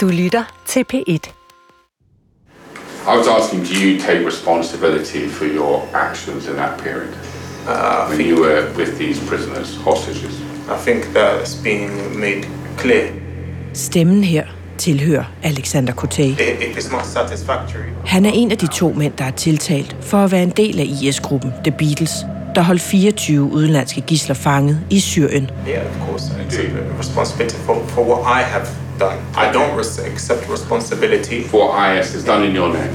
Du lytter til P1. I was asking, do you take responsibility for your actions in that period? Uh, when you were with these prisoners, hostages? I think that's being made clear. Stemmen her tilhører Alexander Kotay. It, it is not satisfactory. Han er en af de to mænd, der er tiltalt for at være en del af IS-gruppen The Beatles, der holdt 24 udenlandske gisler fanget i Syrien. Yeah, of course. I take responsibility for, for what I have done. I don't accept responsibility for what IS has done in your name.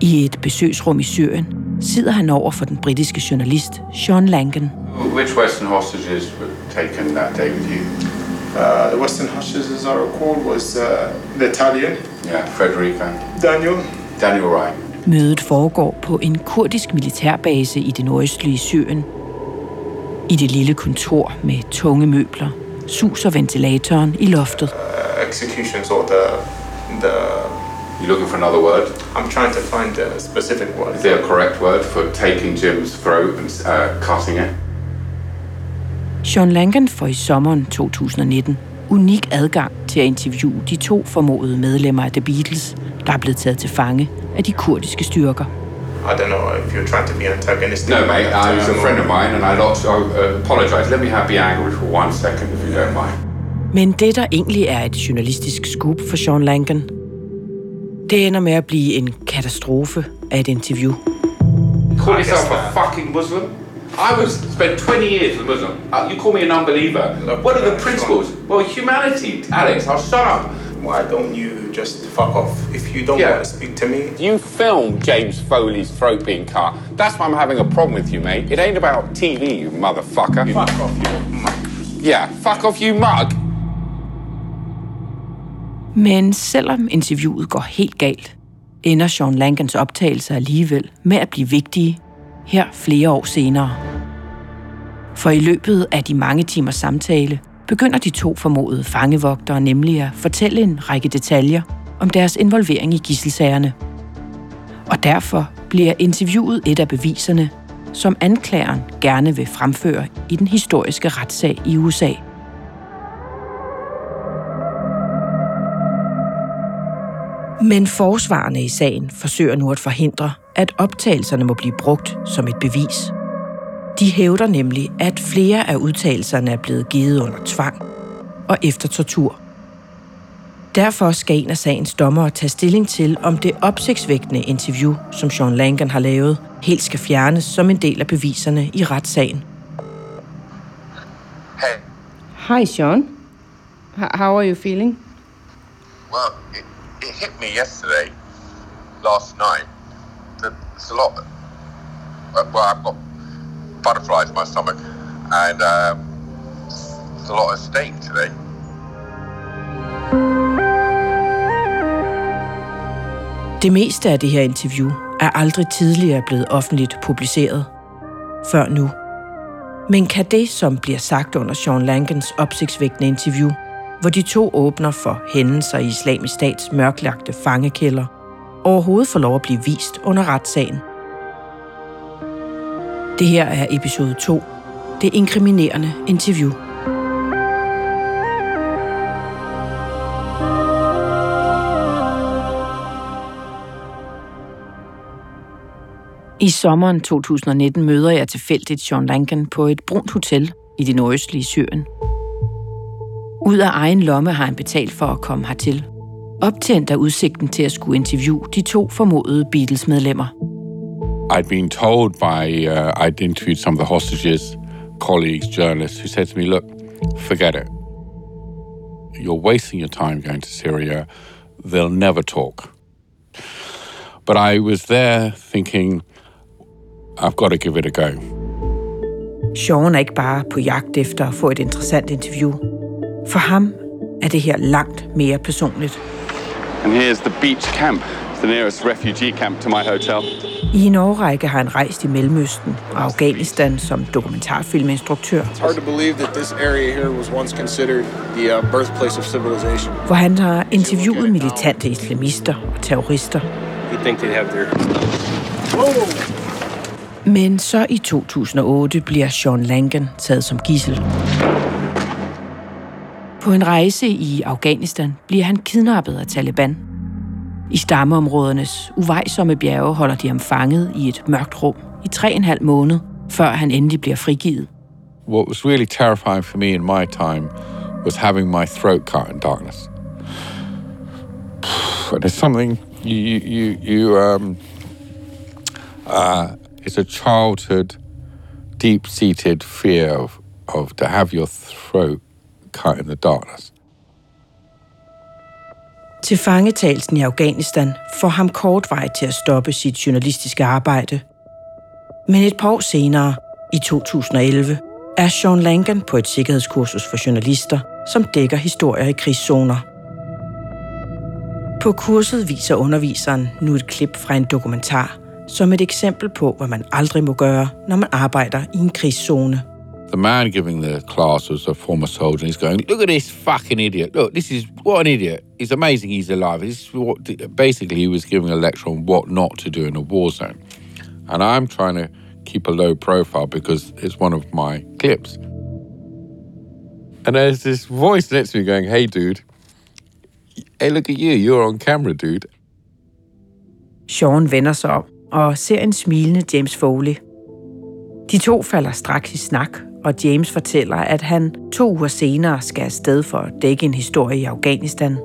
I et besøgsrum i Syrien sidder han over for den britiske journalist Sean Langan. Which Western hostages were taken that day with you? Uh, the Western hostages, as I recall, was uh, the Italian. Yeah, Frederica. Daniel. Daniel Wright. Mødet foregår på en kurdisk militærbase i det nordøstlige Syrien. I det lille kontor med tunge møbler suser ventilatoren i loftet. Uh, executions or the, the You looking for another word? I'm trying to find a specific word. Is there a correct word for taking Jim's throat and uh, cutting it? Sean Langan får i sommeren 2019 unik adgang til at interviewe de to formodede medlemmer af The Beatles, der er blevet taget til fange af de kurdiske styrker. I don't know if you're trying to be antagonistic. No, mate. I was a friend of mine, and I lost. I uh, apologize. Let me have be angry for one second, if you don't mind. Men det, der egentlig er et journalistisk scoop for Sean Langan, det ender med at blive en katastrofe af et interview. Call yourself a fucking Muslim? I was spent 20 years as a Muslim. Uh, you call me an unbeliever. What are the principles? Well, humanity, Alex. I'll shut up. Why don't you just fuck off if you don't Yeah. want to speak to me? You filmed James Foley's throat being cut. That's why I'm having a problem with you, mate. It ain't about TV, you motherfucker. Fuck off, you mug. Yeah, fuck off, you mug. Men selvom interviewet går helt galt, ender Sean Langans optagelser alligevel med at blive vigtige her flere år senere. For i løbet af de mange timers samtale begynder de to formodede fangevogtere nemlig at fortælle en række detaljer om deres involvering i gisselsagerne. Og derfor bliver interviewet et af beviserne, som anklageren gerne vil fremføre i den historiske retssag i USA. Men forsvarerne i sagen forsøger nu at forhindre, at optagelserne må blive brugt som et bevis. De hævder nemlig, at flere af udtalelserne er blevet givet under tvang og efter tortur. Derfor skal en af sagens dommere tage stilling til, om det opsigtsvækkende interview, som Sean Langan har lavet, helt skal fjernes som en del af beviserne i retssagen. Hey, Hi, Sean. H- how are you feeling? well, it, it hit me yesterday, last night. that There's a lot. Well, I've got butterflies in my stomach, and um, a lot of stake today. Det meste af det her interview er aldrig tidligere blevet offentligt publiceret. Før nu. Men kan det, som bliver sagt under Sean Langans opsigtsvækkende interview, hvor de to åbner for hændelser i islamisk stats mørklagte fangekælder, overhovedet få lov at blive vist under retssagen? Det her er episode 2. Det inkriminerende interview. I sommeren 2019 møder jeg tilfældigt Sean Langan på et brunt hotel i det nordøstlige Syrien. Ud af egen lomme har han betalt for at komme hertil. Optændt af udsigten til at skulle interviewe de to formodede Beatles-medlemmer. I'd been told by, uh, I'd interviewed some of the hostages, colleagues, journalists, who said to me, look, forget it. You're wasting your time going to Syria. They'll never talk. But I was there thinking, I've got to give it a go. Sean er ikke bare på jagt efter at få et interessant interview. For ham er det her langt mere personligt. And here's the beach camp. The nearest refugee camp to my hotel. I en årrække har han rejst i Mellemøsten og Afghanistan som dokumentarfilminstruktør, It's hard to believe that this area here was once considered the uh, birthplace of civilization. hvor han har interviewet militante islamister og terrorister. You think they'd have their Men så i 2008 bliver Sean Langan taget som gissel. På en rejse i Afghanistan bliver han kidnappet af Taliban. I stammeområdernes uvejsomme bjerge holder de ham fanget i et mørkt rum i tre og en halv måned, før han endelig bliver frigivet. What was really terrifying for me in my time was having my throat cut in darkness. And it's something you, you, you um, uh, it's a childhood, deep-seated fear of, of to have your throat cut in the darkness. Til fangetagelsen i Afghanistan får ham kort vej til at stoppe sit journalistiske arbejde. Men et par år senere, i 2011, er Sean Langan på et sikkerhedskursus for journalister, som dækker historier i krigszoner. På kurset viser underviseren nu et klip fra en dokumentar, som et eksempel på, hvad man aldrig må gøre, når man arbejder i en krigszone. The man giving the class was a former soldier. He's going, look at this fucking idiot. Look, this is what an idiot. It's amazing he's alive. This is what, basically, he was giving a lecture on what not to do in a war zone. And I'm trying to keep a low profile because it's one of my clips. And there's this voice next to me going, hey, dude, hey, look at you. You're on camera, dude. Sean vender sig om og ser en smilende James Foley. De to falder straks i snak, og James fortæller, at han to uger senere skal afsted for at dække en historie i Afghanistan.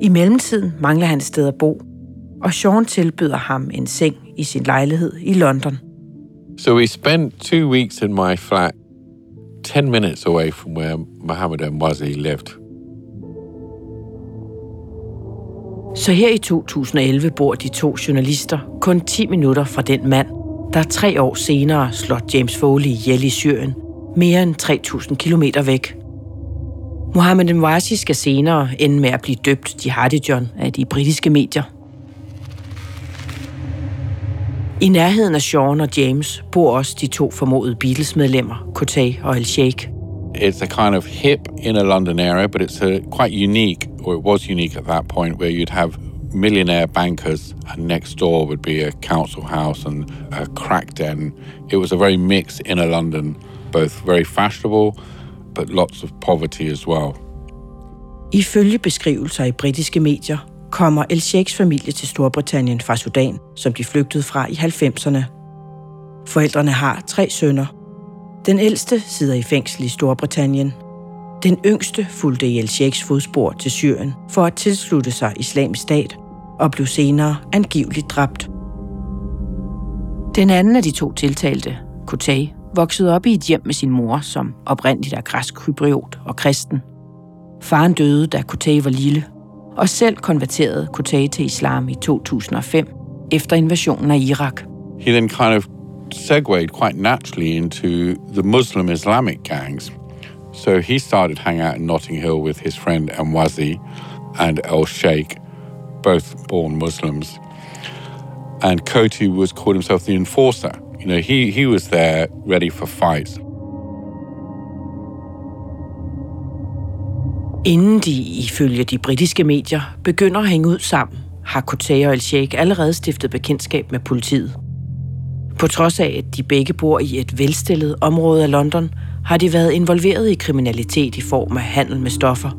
I mellemtiden mangler han et sted at bo, og Sean tilbyder ham en seng i sin lejlighed i London. So we spent two weeks in my flat, 10 minutes away from where Mohammed Mwazi lived. Så her i 2011 bor de to journalister kun 10 minutter fra den mand, der tre år senere slår James Foley ihjel i Syrien, mere end 3.000 kilometer væk. Mohammed Mwazi skal senere ende med at blive døbt Jihadi John af de britiske medier. I nærheden af Sean og James bor også de to formodede Beatles-medlemmer, Kotay og El Sheikh. It's a kind of hip inner London area, but it's a quite unique, or it was unique at that point, where you'd have millionaire bankers, and next door would be a council house and a crack den. It was a very mixed inner London, both very fashionable, but lots of poverty as well. Ifølge beskrivelser i britiske medier kommer El Sheikhs familie til Storbritannien fra Sudan, som de flygtede fra i 90'erne. Forældrene har tre sønner. Den ældste sidder i fængsel i Storbritannien. Den yngste fulgte i El Sheikhs fodspor til Syrien for at tilslutte sig islamisk stat og blev senere angiveligt dræbt. Den anden af de to tiltalte, Kotay, voksede op i et hjem med sin mor, som oprindeligt er græsk hybriot og kristen. Faren døde, da Kotay var lille, og selv konverterede Kotay til islam i 2005 efter invasionen af Irak. He then kind of segued quite naturally into the Muslim Islamic gangs. So he started hanging out in Notting Hill with his friend Amwazi and El Sheikh, both born Muslims. And Koti was called himself the enforcer. You know, he, he was there ready for fight. Inden de, ifølge de britiske medier, begynder at hænge ud sammen, har Kotay og El Sheikh allerede stiftet bekendtskab med politiet. På trods af, at de begge bor i et velstillet område af London, har de været involveret i kriminalitet i form af handel med stoffer.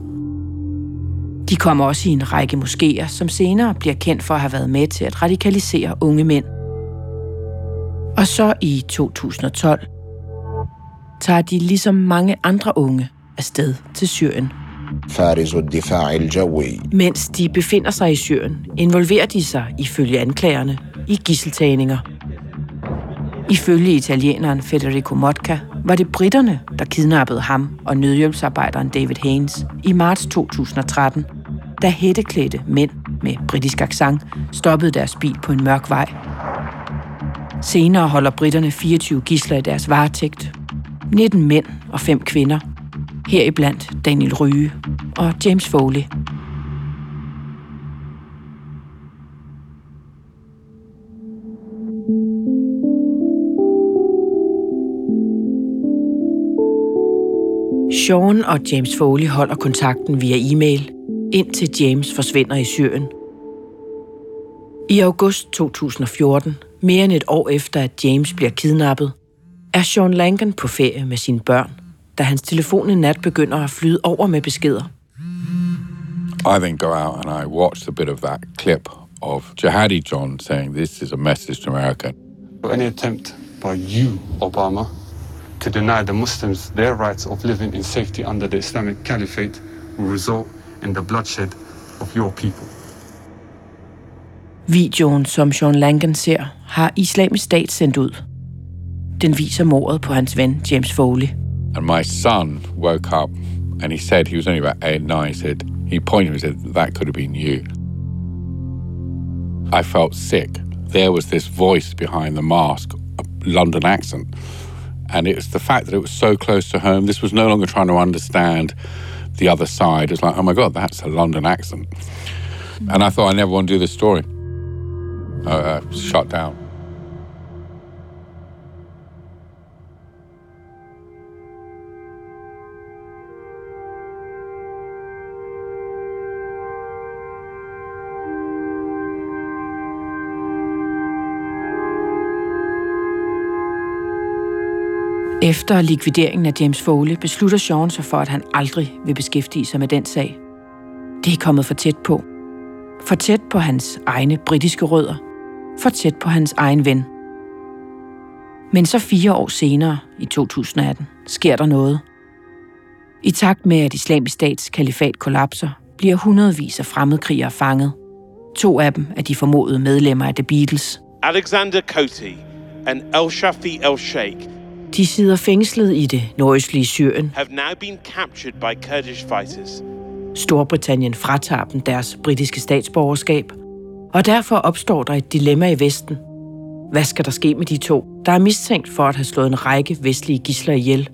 De kommer også i en række moskéer, som senere bliver kendt for at have været med til at radikalisere unge mænd. Og så i 2012 tager de ligesom mange andre unge afsted til Syrien. Mens de befinder sig i Syrien, involverer de sig, ifølge anklagerne, i gisseltagninger. Ifølge italieneren Federico Motka var det britterne, der kidnappede ham og nødhjælpsarbejderen David Haynes i marts 2013, da hætteklædte mænd med britisk accent stoppede deres bil på en mørk vej Senere holder britterne 24 gisler i deres varetægt. 19 mænd og 5 kvinder. Heriblandt Daniel Ryge og James Foley. Sean og James Foley holder kontakten via e-mail, indtil James forsvinder i Syrien. I august 2014, mere end et år efter at James bliver kidnappet, er Sean Langan på ferie med sine børn, da hans telefon en nat begynder at flyde over med beskeder. I then go out and I watched a bit of that clip of Jihadi John saying, This is a message to America. Any attempt by you, Obama, to deny the Muslims their rights of living in safety under the Islamic Caliphate will result in the bloodshed of your people. Videoen, som Sean Langan ser, har islamisk stat sendt ud. Den viser mordet på hans ven James Foley. And my son woke up and he said, he was only about eight, nine, he said, he pointed and said, that could have been you. I felt sick. There was this voice behind the mask, a London accent. And it was the fact that it was so close to home. This was no longer trying to understand the other side. It's like, oh my God, that's a London accent. And I thought, I never want to do this story. Uh, uh, shot down. Efter likvideringen af James Foley beslutter Sean sig for, at han aldrig vil beskæftige sig med den sag. Det er kommet for tæt på. For tæt på hans egne britiske rødder. For tæt på hans egen ven. Men så fire år senere, i 2018, sker der noget. I takt med, at islamisk stats kalifat kollapser, bliver hundredvis af fremmedkrigere fanget. To af dem er de formodede medlemmer af The Beatles. Alexander Cote and El Shafi El Sheikh De sidder fængslet i det nordøstlige Syrien. have now been captured by Kurdish fighters. Storbritannien fratager dem deres britiske statsborgerskab. Og derfor opstår der et dilemma i Vesten. Hvad skal der ske med de to, der er mistænkt for at have slået en række vestlige gisler ihjel?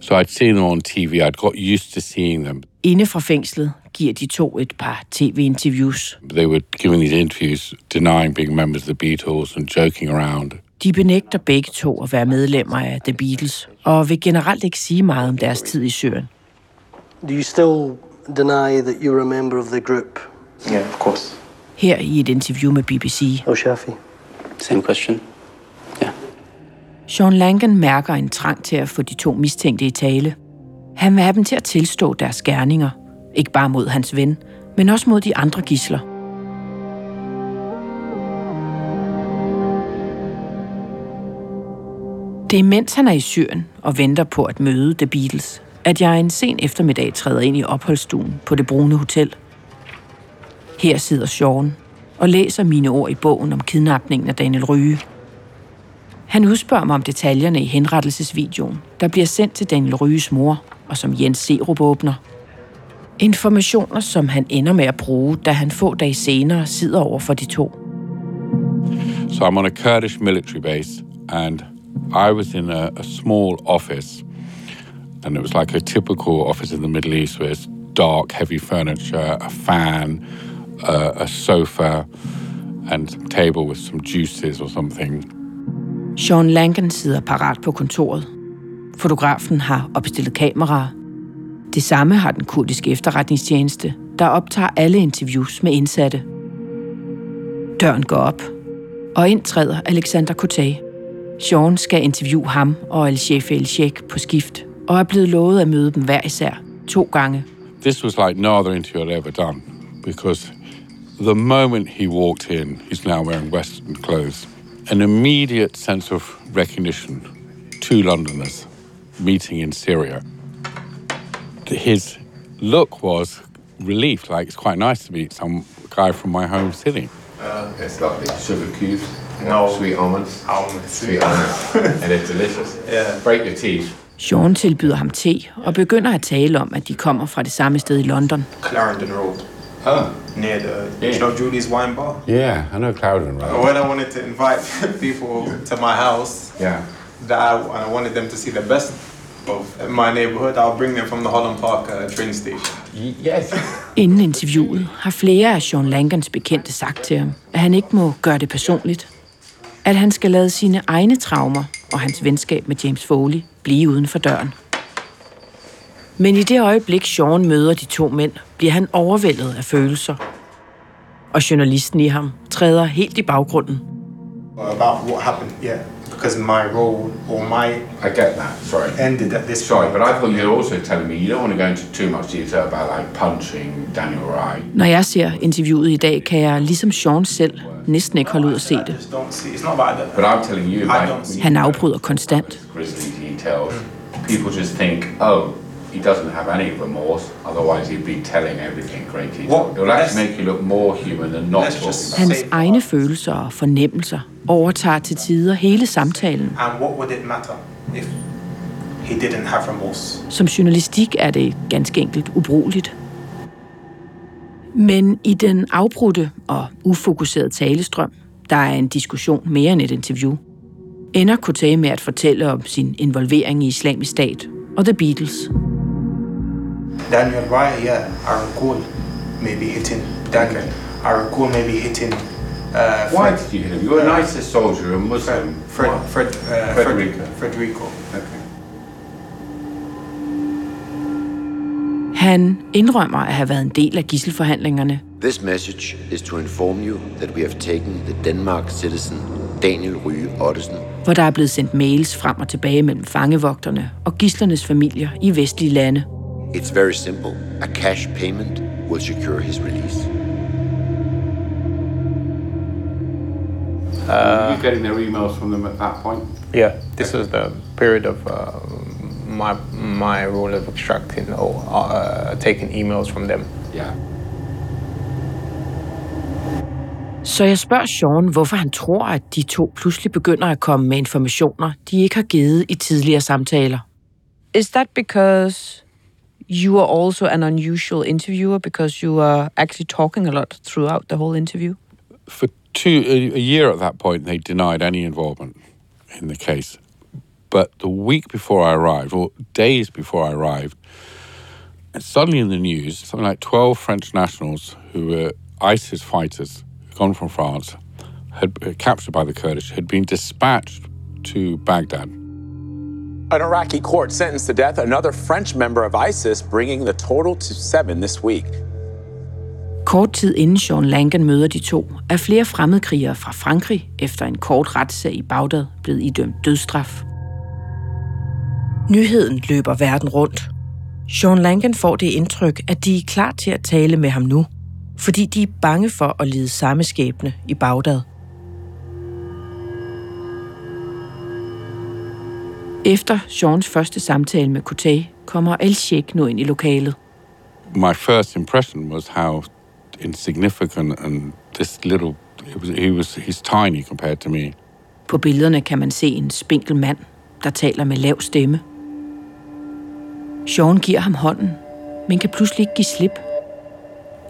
So I'd seen them on TV, I'd got used to seeing them. Inde fra fængslet giver de to et par tv-interviews. They were giving these interviews, denying being members of the Beatles and joking around. De benægter begge to at være medlemmer af The Beatles, og vil generelt ikke sige meget om deres tid i Syrien. Do you still deny that you're a member of the group? Yeah, of course. Her i et interview med BBC. Oh, Shafi. Same question. Sean Langan mærker en trang til at få de to mistænkte i tale. Han vil have dem til at tilstå deres gerninger. Ikke bare mod hans ven, men også mod de andre gisler. Det er mens han er i Syrien og venter på at møde The Beatles, at jeg en sen eftermiddag træder ind i opholdsstuen på det brune hotel. Her sidder Sean og læser mine ord i bogen om kidnapningen af Daniel Ryge. Han udspørger mig om detaljerne i henrettelsesvideoen, der bliver sendt til Daniel Ryges mor, og som Jens Serup åbner. Informationer, som han ender med at bruge, da han få dage senere sidder over for de to. So I'm on a Kurdish military base, and I was in a, a small office, and it was like a typical office in the Middle East where it's dark, heavy furniture, a fan, uh, a sofa, and some table with some juices or something. Sean Langan sidder parat på kontoret. Fotografen har opstillet kameraer. Det samme har den kurdiske efterretningstjeneste, der optager alle interviews med indsatte. Døren går op, og ind træder Alexander Kotay. Sean skal interviewe ham og El-Sheikh El-Sheikh på skift, og er blevet lovet at møde dem hver især to gange. This was like no other interview I'd ever done because the moment he walked in, he's now wearing Western clothes. An immediate sense of recognition. Two Londoners meeting in Syria. His look was relief, like it's quite nice to meet some guy from my home city. Uh, it's lovely. Sugar cubes. No. Sweet almonds. Almonds. Sweet almonds. and it's delicious. Yeah. Break your teeth. Sean tilbyder ham te og begynder at tale om, at de kommer fra det samme sted i London. Clarendon Road. Oh. Near the, Yeah. know, Julie's wine bar. Yeah, I know Cloudon, right? When I wanted to invite people to my house, Yeah. that I, and I wanted them to see the best of my neighborhood, I'll bring them from the Holland Park uh, train station. Yes. Inden interviewet har flere af Sean Langans bekendte sagt til ham, at han ikke må gøre det personligt. At han skal lade sine egne traumer og hans venskab med James Foley blive uden for døren. Men i det øjeblik, Sean møder de to mænd, bliver han overvældet af følelser. Og journalisten i ham træder helt i baggrunden. About what happened, yeah. because my role or my I get that. Sorry. ended at this Sorry, but I thought you were also telling me you don't want to go into too much detail about like punching Daniel Wright. Når jeg ser interviewet i dag, kan jeg ligesom Sean selv næsten ikke holde ud at se det. But I'm telling you, I like, don't see. Han afbryder konstant. People just think, oh, he doesn't have any remorse. Otherwise, he'd be telling everything in great. What- It will actually make you look more human than not talking about. Hans egne følelser og fornemmelser overtager til tider hele samtalen. And what would it matter if he didn't have remorse? Som journalistik er det ganske enkelt ubrugeligt. Men i den afbrudte og ufokuserede talestrøm, der er en diskussion mere end et interview, ender Kotay med at fortælle om sin involvering i islamisk stat og The Beatles. Daniel Wright, yeah, I recall maybe hitting Daniel. I recall maybe hitting. Uh, Why Fred, did you hit him? You were a nice soldier, a Muslim. Fred? Fred, uh, Frederico. Fred, Frederico. Okay. Han indrømmer at have været en del af gisselforhandlingerne, This message is to inform you that we have taken the Denmark citizen Daniel Ryge Ottesen hvor der er blevet sendt mails frem og tilbage mellem fangevogterne og gislernes familier i vestlige lande. It's very simple. A cash payment will secure his release. Were you getting their emails from them at that point? Yeah, this was the period of uh, my my role of extracting or uh, taking emails from them. Yeah. Så jeg spørger Sean, hvorfor han tror, at de to pludselig begynder at komme med informationer, de ikke har givet i tidligere samtaler. Is that because you are also an unusual interviewer because you are actually talking a lot throughout the whole interview? For two a, year at that point, they denied any involvement in the case. But the week before I arrived, or days before I arrived, suddenly in the news, something like 12 French nationals who were ISIS fighters, gone from France, had uh, captured by the Kurdish, had been dispatched to Baghdad. An Iraqi court sentenced to death another French member of ISIS, bringing the total to seven this week. Kort tid inden Sean Langan møder de to, er flere fremmedkrigere fra Frankrig efter en kort retssag i Bagdad blevet idømt dødsstraf. Nyheden løber verden rundt. Sean Langan får det indtryk, at de er klar til at tale med ham nu, fordi de er bange for at lide samme skæbne i Bagdad. Efter Seans første samtale med Kotay, kommer El-Sheikh nu ind i lokalet. My first impression was how insignificant and this little, it was, he was, he's tiny compared to me. På billederne kan man se en spinkel mand, der taler med lav stemme. Sean giver ham hånden, men kan pludselig ikke give slip.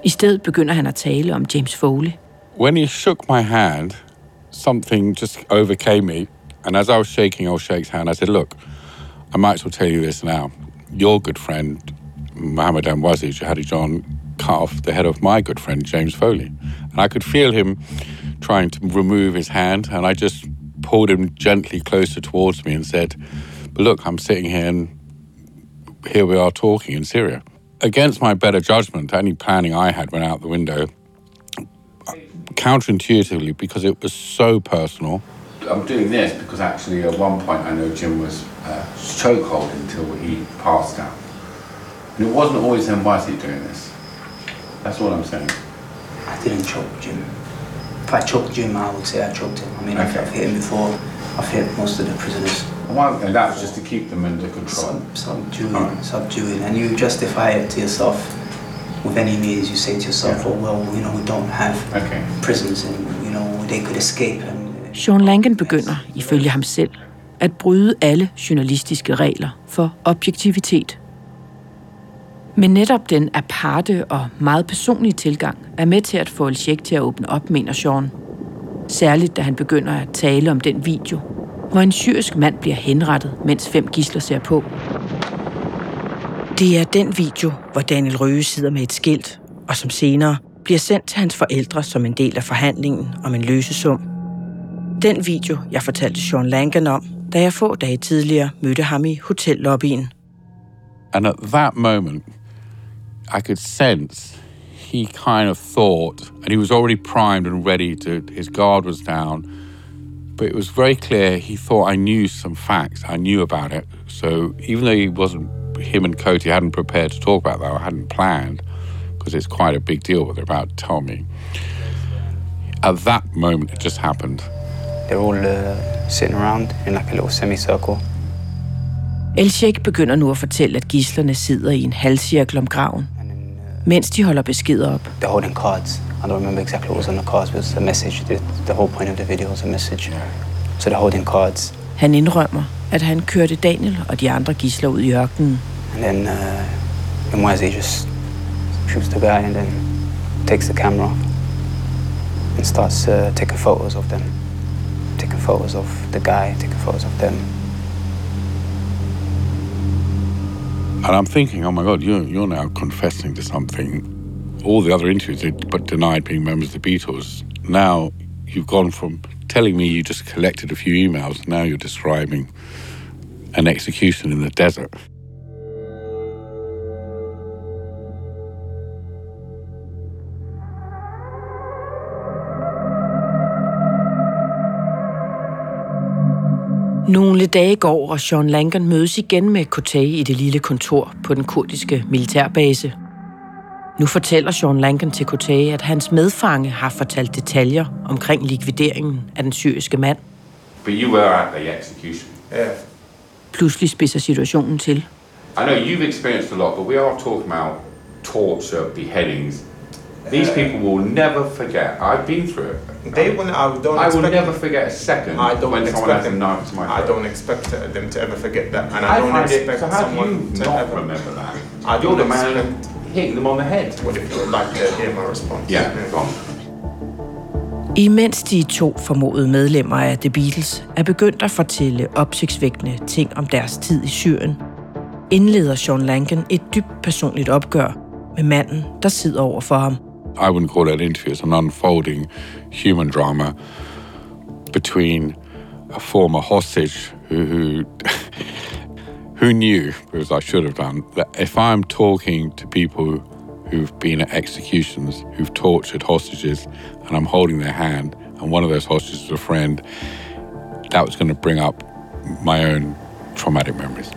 I stedet begynder han at tale om James Foley. When he shook my hand, something just overcame me. And as I was shaking old Sheikh's hand, I said, Look, I might as well tell you this now. Your good friend, Mohammed Amwazi Jihadi John, cut off the head of my good friend, James Foley. And I could feel him trying to remove his hand. And I just pulled him gently closer towards me and said, But look, I'm sitting here and here we are talking in Syria. Against my better judgment, any planning I had went out the window counterintuitively because it was so personal. I'm doing this because actually at one point I know Jim was uh, chokehold until he passed out. And it wasn't always him, why is he doing this. That's all I'm saying. I didn't choke Jim. If I choked Jim, I would say I choked him. I mean, I've, I've hit him before. I've hit most of the prisoners. And that was just to keep them under control. Sub, subduing, subduing, and you justify it to yourself with any means. You say to yourself, "Oh well, you know, we don't have okay. prisons, and you know, they could escape." And Sean Langan begynder, ifølge ham selv, at bryde alle journalistiske regler for objektivitet. Men netop den aparte og meget personlige tilgang er med til at få El til at åbne op, mener Sean. Særligt da han begynder at tale om den video, hvor en syrisk mand bliver henrettet, mens fem gisler ser på. Det er den video, hvor Daniel Røge sidder med et skilt, og som senere bliver sendt til hans forældre som en del af forhandlingen om en løsesum. Den video, jeg fortalte Sean Langan om, da jeg få dage tidligere mødte ham i hotellobbyen. And at that moment, I could sense he kind of thought, and he was already primed and ready to, his guard was down. But it was very clear he thought I knew some facts. I knew about it. So even though he wasn't, him and Cody hadn't prepared to talk about that, I hadn't planned, because it's quite a big deal what they're about to tell me. At that moment, it just happened. They're all uh, sitting around in like a little semicircle. El Sheikh begynder nu at fortælle, at gislerne sidder i en halvcirkel om graven, mens de holder beskeder op. They're holding cards. I don't remember exactly what was on the cards, but it was a message. The, the whole point of the video was a message. So they're holding cards. Han indrømmer, at han kørte Daniel og de andre gisler ud i ørkenen. And then uh, Mwazi just shoots the guy and then takes the camera and starts uh, taking photos of them. Taking photos of the guy, taking photos of them. And I'm thinking, oh my God, you're, you're now confessing to something. All the other interviews, they but denied being members of the Beatles. Now you've gone from telling me you just collected a few emails, now you're describing an execution in the desert. Nogle dage går, og Sean Langan mødes igen med Kotay i det lille kontor på den kurdiske militærbase. Nu fortæller Sean Langan til Kotay, at hans medfange har fortalt detaljer omkring likvideringen af den syriske mand. But you were at the execution. Yeah. Pludselig spidser situationen til. I know you've experienced a lot, but we are talking about torture, beheadings. These people will never forget. I've been through it. They will. I don't. I will expect never forget a second I don't when someone expect a them. knife to my I don't expect them to ever forget that, and I, I don't find it- expect so someone you to not ever remember that? I You're don't the man expect. hitting them on the head. What if you would like to hear my response? Yeah, go on. Imens de to formodede medlemmer af The Beatles er begyndt at fortælle opsigtsvækkende ting om deres tid i Syrien, indleder Sean Langan et dybt personligt opgør med manden, der sidder over for ham. I wouldn't call it an interview. It's an unfolding human drama between a former hostage who who, who knew, because I should have done, that if I'm talking to people who've been at executions, who've tortured hostages, and I'm holding their hand, and one of those hostages is a friend, that was going to bring up my own traumatic memories.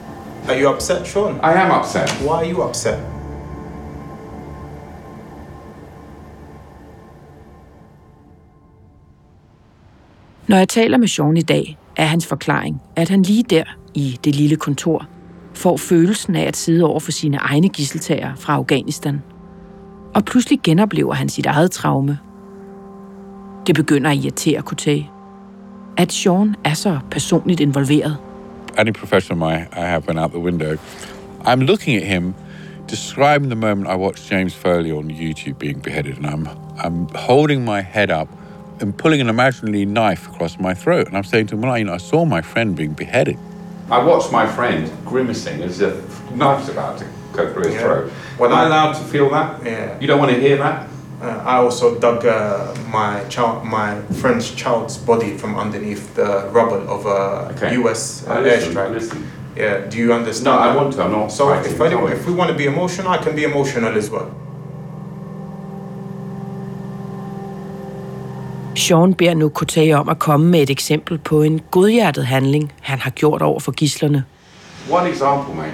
Are you upset, Sean? I am upset. Why are you upset? Når jeg taler med Sean i dag, er hans forklaring, at han lige der i det lille kontor får følelsen af at sidde over for sine egne gisseltager fra Afghanistan. Og pludselig genoplever han sit eget traume. Det begynder at irritere Kotay. At Sean er så personligt involveret. any professional I, I have went out the window. I'm looking at him, describing the moment I watched James Foley on YouTube being beheaded, and I'm I'm holding my head up and pulling an imaginary knife across my throat, and I'm saying to him, "Well, you know, I saw my friend being beheaded." I watched my friend grimacing as if knife's about to go through his Yeah. throat. Well, Am I I- allowed to feel that? Yeah. You don't want to hear that? Uh, I also dug uh, my child, my friend's child's body from underneath the rubble of a Okay. U.S. I Uh, listen, airstrike. Listen. Yeah, do you understand? No, I want to, I'm not So if, I, tell me. if we want to be emotional, I can be emotional as well. Sean beder nu Kotay om at komme med et eksempel på en godhjertet handling, han har gjort over for gislerne. One example, man.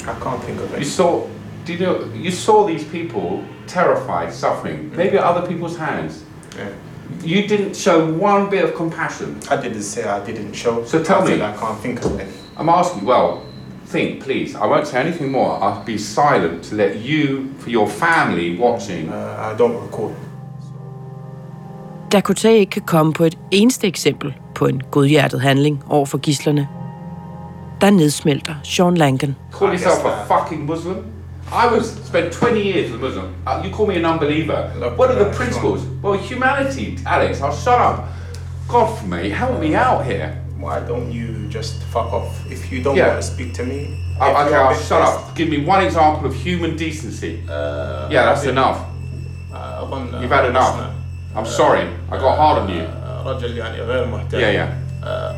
I can't think of You it. saw, did you, you saw these people terrified, suffering, maybe at other people's hands. Yeah. You didn't show one bit of compassion. I didn't say I didn't show. So tell I me. I can't think of any. I'm asking, well, think, please. I won't say anything more. I'll be silent to let you, for your family watching. Uh, I don't recall. Dakota ikke kan komme på et eneste eksempel på en godhjertet handling over for gislerne. Der nedsmelter Sean Langan. Call yourself a fucking Muslim? I was spent 20 years as a Muslim. Uh, you call me an unbeliever. What are the principles? Well, humanity, Alex. I'll shut up. God, me. help me out here. Why don't you just fuck off? If you don't yeah. want to speak to me, uh, I, okay, I'll shut up. Give me one example of human decency. Uh, yeah, that's enough. Uh, You've had uh, enough. I'm sorry, I got hard on you. Yeah, yeah. Øh.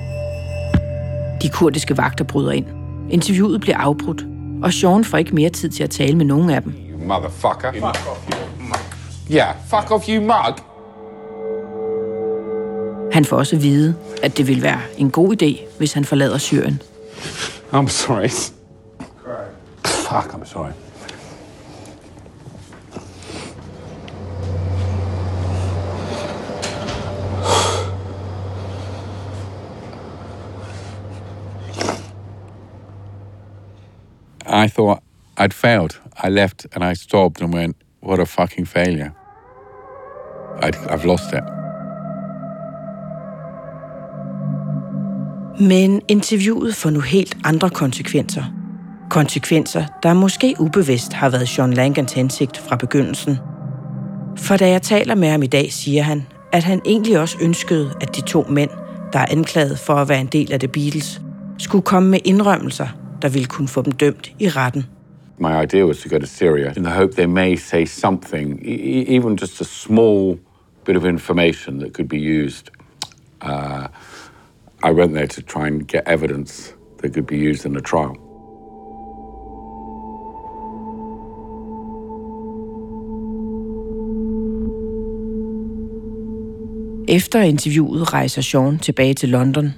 De kurdiske vagter bryder ind. Interviewet bliver afbrudt, og Sean får ikke mere tid til at tale med nogen af dem. Motherfucker. Yeah, fuck off, you mug. Han får også at vide, at det vil være en god idé, hvis han forlader Syrien. I'm sorry. Fuck, I'm sorry. I thought I'd failed. I left and I stopped and went, what a fucking failure. I'd, I've lost it. Men interviewet får nu helt andre konsekvenser. Konsekvenser, der måske ubevidst har været John Langans hensigt fra begyndelsen. For da jeg taler med ham i dag, siger han, at han egentlig også ønskede, at de to mænd, der er anklaget for at være en del af The Beatles, skulle komme med indrømmelser, der ville kunne få dem dømt i retten. My idea was to go to Syria in the hope they may say something, e- e- even just a small bit of information that could be used. Uh, I went there to try and get evidence that could be used in a trial. Efter interviewet rejser Sean tilbage til London.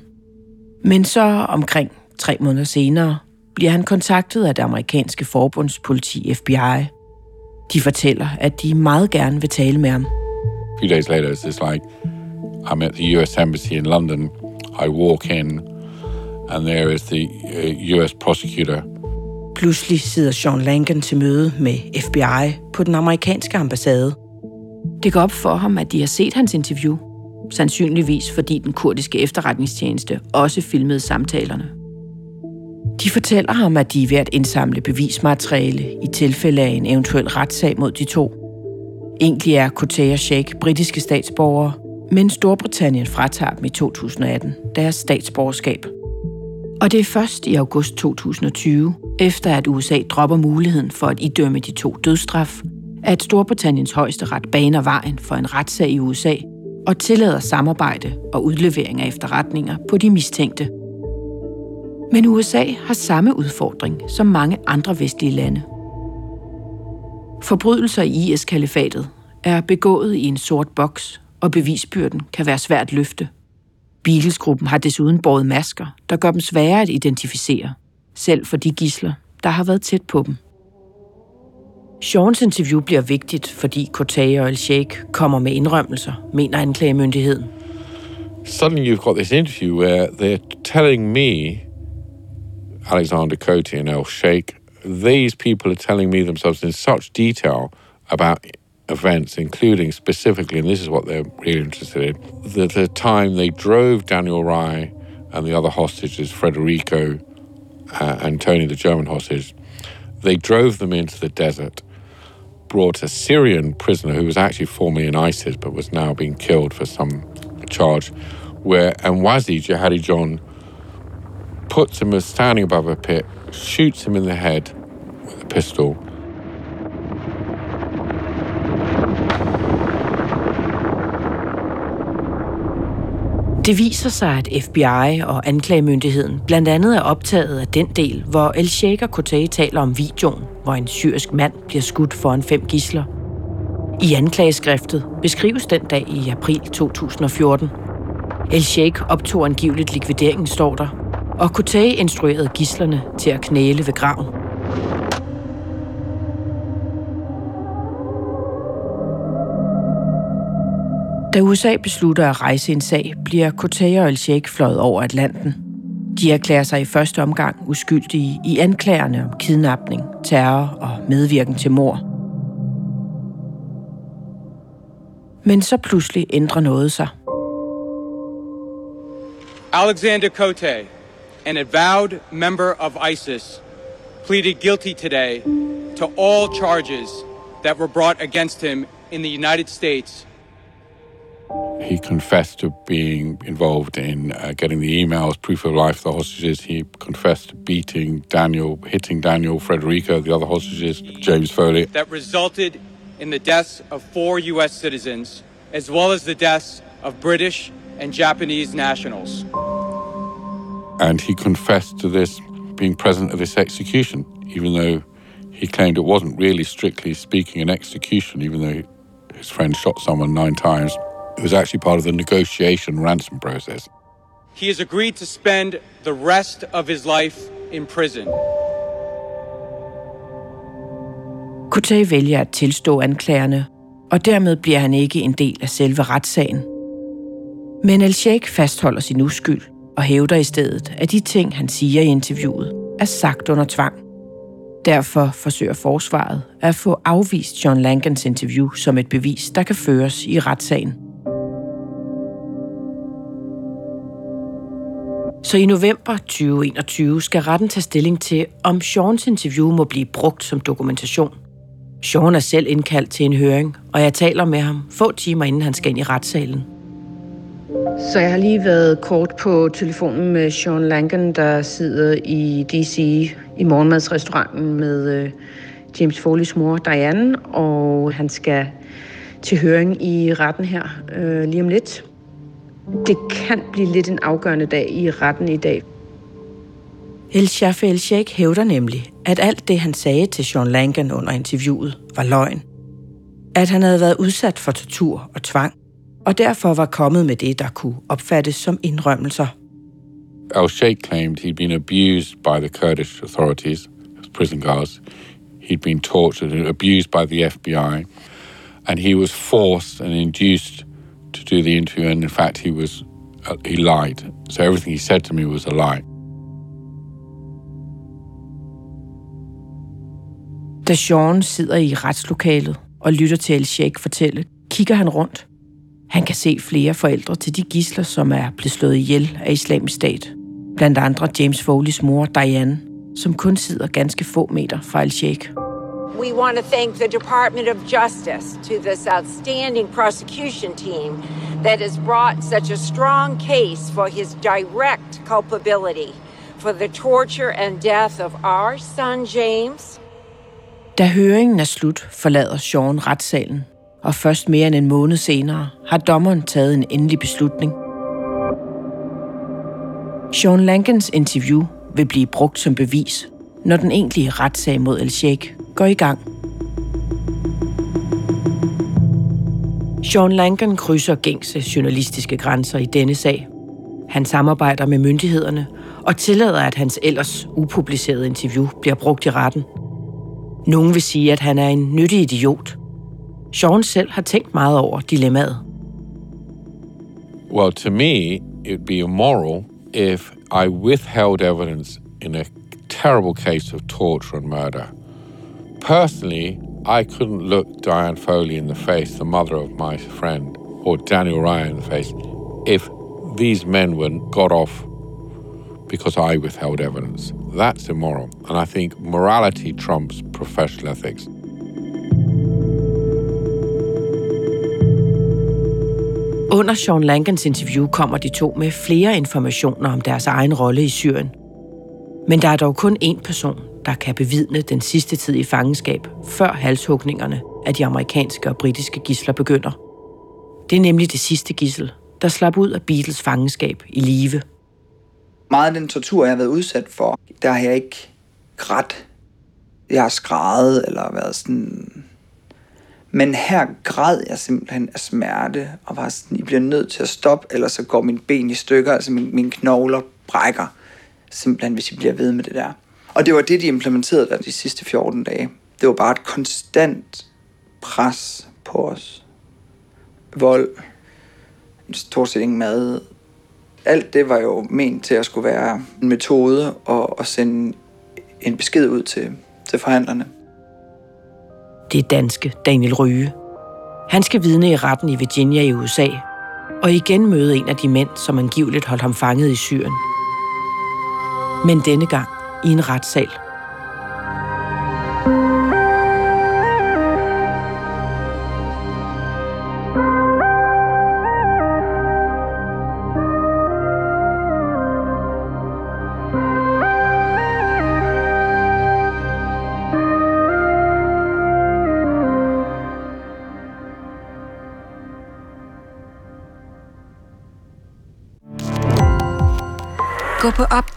Men så omkring tre måneder senere bliver han kontaktet af det amerikanske forbundspoliti FBI. De fortæller, at de meget gerne vil tale med ham. A few days later, it's just like I'm at the US Embassy in London. I walk in, and there is the uh, US prosecutor. Pludselig sidder Sean Langan til møde med FBI på den amerikanske ambassade. Det går op for ham, at de har set hans interview. Sandsynligvis fordi den kurdiske efterretningstjeneste også filmede samtalerne. De fortæller ham, at de er ved at indsamle bevismateriale i tilfælde af en eventuel retssag mod de to. Egentlig er Kotea Sheikh britiske statsborgere, men Storbritannien fratager dem i 2018 deres statsborgerskab. Og det er først i august 2020, efter at USA dropper muligheden for at idømme de to dødsstraf, at Storbritanniens højeste ret baner vejen for en retssag i USA og tillader samarbejde og udlevering af efterretninger på de mistænkte. Men USA har samme udfordring som mange andre vestlige lande. Forbrydelser i IS-kalifatet er begået i en sort boks, og bevisbyrden kan være svært at løfte. Beatles-gruppen har desuden båret masker, der gør dem svære at identificere, selv for de gisler, der har været tæt på dem. Seans interview bliver vigtigt, fordi Cortez og El Sheikh kommer med indrømmelser, mener anklagemyndigheden. Suddenly, you've got this interview where they're telling me, Alexander Cote and El Sheikh, these people are telling me themselves in such detail about events, including specifically, and this is what they're really interested in, the, the time they drove Daniel Rye and the other hostages, Federico uh, and Tony, the German hostage, they drove them into the desert, brought a Syrian prisoner who was actually formerly in ISIS but was now being killed for some charge, where and Anwazi Jihadi John puts him as standing above a pit, shoots him in the head with a pistol, Det viser sig, at FBI og anklagemyndigheden blandt andet er optaget af den del, hvor El Sheikh og Kotei taler om videoen, hvor en syrisk mand bliver skudt foran fem gisler. I anklageskriftet beskrives den dag i april 2014. El Sheikh optog angiveligt likvideringen, står der, og Kotei instruerede gislerne til at knæle ved graven. Da USA beslutter at rejse en sag, bliver Kotei og El Sheikh fløjet over Atlanten. De erklærer sig i første omgang uskyldige i anklagerne om kidnapning, terror og medvirken til mord. Men så pludselig ændrer noget sig. Alexander Kotei, an avowed member of ISIS, pleaded guilty today to all charges that were brought against him in the United States He confessed to being involved in uh, getting the emails, proof of life, the hostages. He confessed to beating Daniel, hitting Daniel, Frederico, the other hostages, James Foley. that resulted in the deaths of four U.S. citizens, as well as the deaths of British and Japanese nationals. And he confessed to this being present at this execution, even though he claimed it wasn't really strictly speaking an execution, even though his friend shot someone nine times. It was actually part of the negotiation ransom process. He has agreed to spend the rest of his life in prison. Kutay vælger at tilstå anklagerne, og dermed bliver han ikke en del af selve retssagen. Men El Sheikh fastholder sin uskyld og hævder i stedet, at de ting, han siger i interviewet, er sagt under tvang. Derfor forsøger forsvaret at få afvist John Langans interview som et bevis, der kan føres i retssagen. Så i november 2021 skal retten tage stilling til, om Seans interview må blive brugt som dokumentation. Sean er selv indkaldt til en høring, og jeg taler med ham få timer inden han skal ind i retssalen. Så jeg har lige været kort på telefonen med Sean Langan, der sidder i D.C. i morgenmadsrestauranten med øh, James Foleys mor Diane, og han skal til høring i retten her øh, lige om lidt. Det kan blive lidt en afgørende dag i retten i dag. El Shafi El Sheikh hævder nemlig, at alt det, han sagde til Sean Langan under interviewet, var løgn. At han havde været udsat for tortur og tvang, og derfor var kommet med det, der kunne opfattes som indrømmelser. Al Sheikh claimed he'd been abused by the Kurdish authorities, prison guards. He'd been tortured and abused by the FBI, and he was forced and induced to do the interview. And in fact, he was uh, he lied. So everything he said to me was a lie. Da Sean sidder i retslokalet og lytter til El Sheikh fortælle, kigger han rundt. Han kan se flere forældre til de gisler, som er blevet slået ihjel af islamisk stat. Blandt andre James Foleys mor, Diane, som kun sidder ganske få meter fra El Sheikh. We want to thank the Department of Justice to this outstanding prosecution team that has brought such a strong case for his direct culpability for the torture and death of our son James. Da høringen er slut, forlader Sean retssalen, og først mere end en måned senere har dommeren taget en endelig beslutning. Sean Lankens interview vil blive brugt som bevis, når den egentlige retssag mod El Sheikh går i gang. Sean Lanken krydser gængse journalistiske grænser i denne sag. Han samarbejder med myndighederne og tillader, at hans ellers upublicerede interview bliver brugt i retten. Nogen vil sige, at han er en nyttig idiot. Sean selv har tænkt meget over dilemmaet. Well, to me, it would be immoral if I withheld evidence in a terrible case of torture and murder. Personally, I couldn't look Diane Foley in the face, the mother of my friend, or Daniel Ryan in the face, if these men were got off because I withheld evidence. That's immoral. And I think morality trumps professional ethics. Under Sean Lankans interview kommer de to med flere informationer om deres egen rolle i Syrien. Men der er dog kun én person, der kan bevidne den sidste tid i fangenskab, før halshugningerne af de amerikanske og britiske gisler begynder. Det er nemlig det sidste gissel, der slap ud af Beatles fangenskab i live. Meget af den tortur, jeg har været udsat for, der har jeg ikke grædt. Jeg har skrædet eller været sådan... Men her græd jeg simpelthen af smerte, og var sådan, I bliver nødt til at stoppe, ellers så går min ben i stykker, altså mine, mine knogler brækker, simpelthen hvis I bliver ved med det der. Og det var det, de implementerede der de sidste 14 dage. Det var bare et konstant pres på os. Vold, stort set ingen mad. Alt det var jo ment til at skulle være en metode og, at sende en besked ud til, til forhandlerne. Det er danske Daniel Ryge. Han skal vidne i retten i Virginia i USA, og igen møde en af de mænd, som angiveligt holdt ham fanget i Syrien. Men denne gang i en retssal.